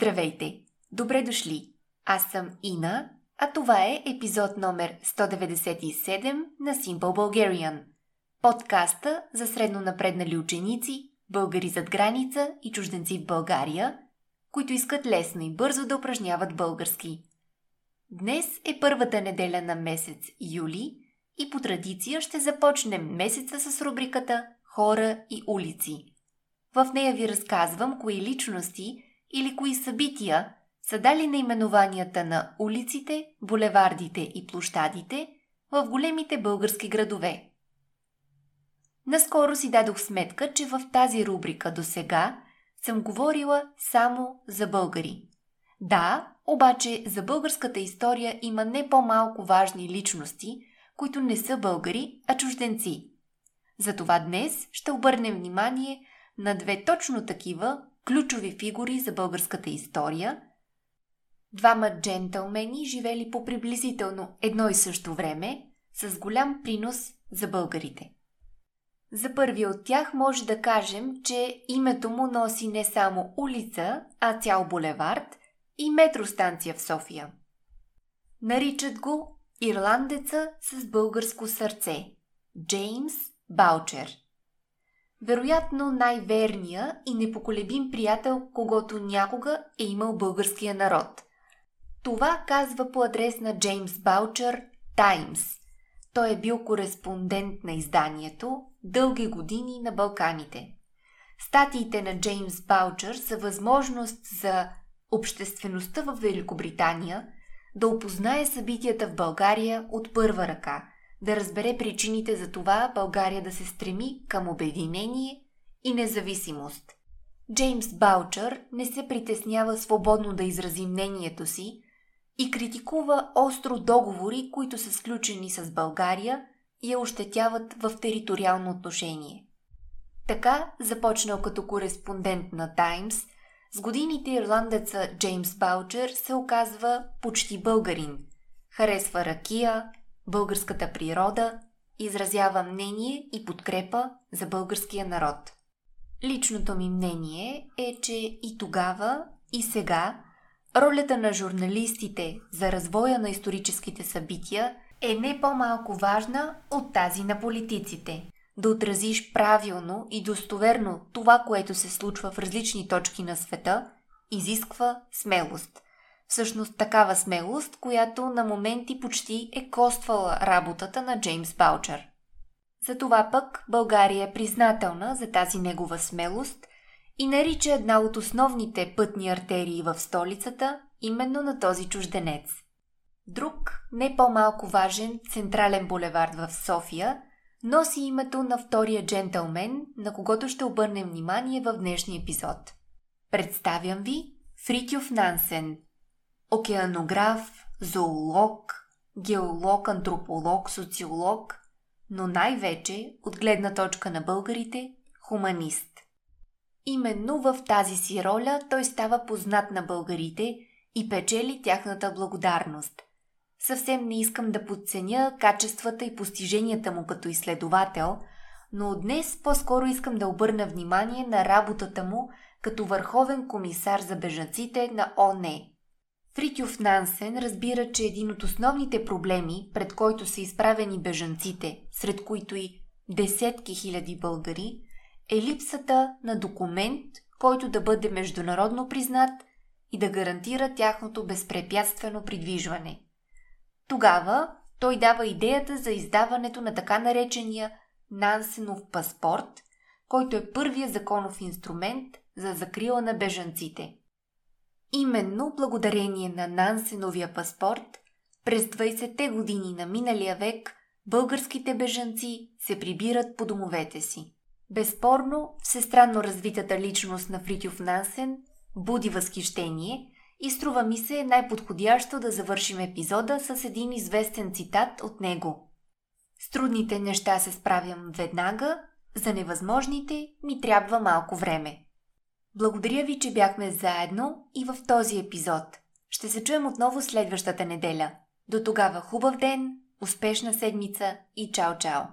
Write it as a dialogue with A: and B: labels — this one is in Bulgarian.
A: Здравейте! Добре дошли! Аз съм Ина, а това е епизод номер 197 на Simple Bulgarian. Подкаста за средно напреднали ученици, българи зад граница и чужденци в България, които искат лесно и бързо да упражняват български. Днес е първата неделя на месец юли и по традиция ще започнем месеца с рубриката Хора и улици. В нея ви разказвам кои личности или кои събития са дали наименованията на улиците, булевардите и площадите в големите български градове. Наскоро си дадох сметка, че в тази рубрика до сега съм говорила само за българи. Да, обаче за българската история има не по-малко важни личности, които не са българи, а чужденци. Затова днес ще обърнем внимание на две точно такива ключови фигури за българската история. Двама джентълмени живели по приблизително едно и също време, с голям принос за българите. За първи от тях може да кажем, че името му носи не само улица, а цял булевард и метростанция в София. Наричат го ирландеца с българско сърце – Джеймс Баучер. Вероятно най-верния и непоколебим приятел, когато някога е имал българския народ. Това казва по адрес на Джеймс Баучер Таймс. Той е бил кореспондент на изданието дълги години на Балканите. Статиите на Джеймс Баучер са възможност за обществеността в Великобритания да опознае събитията в България от първа ръка – да разбере причините за това България да се стреми към обединение и независимост. Джеймс Баучър не се притеснява свободно да изрази мнението си и критикува остро договори, които са сключени с България и я ощетяват в териториално отношение. Така, започнал като кореспондент на Таймс, с годините ирландеца Джеймс Баучер се оказва почти българин. Харесва ракия, българската природа, изразява мнение и подкрепа за българския народ. Личното ми мнение е, че и тогава, и сега ролята на журналистите за развоя на историческите събития е не по-малко важна от тази на политиците. Да отразиш правилно и достоверно това, което се случва в различни точки на света, изисква смелост – Всъщност такава смелост, която на моменти почти е коствала работата на Джеймс Баучер. Затова пък България е признателна за тази негова смелост и нарича една от основните пътни артерии в столицата именно на този чужденец. Друг, не по-малко важен централен булевард в София носи името на втория джентълмен, на когото ще обърнем внимание в днешния епизод. Представям ви Фритюф Нансен – океанограф, зоолог, геолог, антрополог, социолог, но най-вече, от гледна точка на българите, хуманист. Именно в тази си роля той става познат на българите и печели тяхната благодарност. Съвсем не искам да подценя качествата и постиженията му като изследовател, но днес по-скоро искам да обърна внимание на работата му като върховен комисар за бежанците на ОНЕ. Фритюф Нансен разбира, че един от основните проблеми, пред който са изправени бежанците, сред които и десетки хиляди българи, е липсата на документ, който да бъде международно признат и да гарантира тяхното безпрепятствено придвижване. Тогава той дава идеята за издаването на така наречения Нансенов паспорт, който е първия законов инструмент за закрила на бежанците – Именно благодарение на Нансеновия паспорт, през 20-те години на миналия век българските бежанци се прибират по домовете си. Безспорно, всестранно развитата личност на Фритюф Нансен буди възхищение и струва ми се най-подходящо да завършим епизода с един известен цитат от него. С трудните неща се справям веднага, за невъзможните ми трябва малко време. Благодаря ви, че бяхме заедно и в този епизод. Ще се чуем отново следващата неделя. До тогава хубав ден, успешна седмица и чао-чао!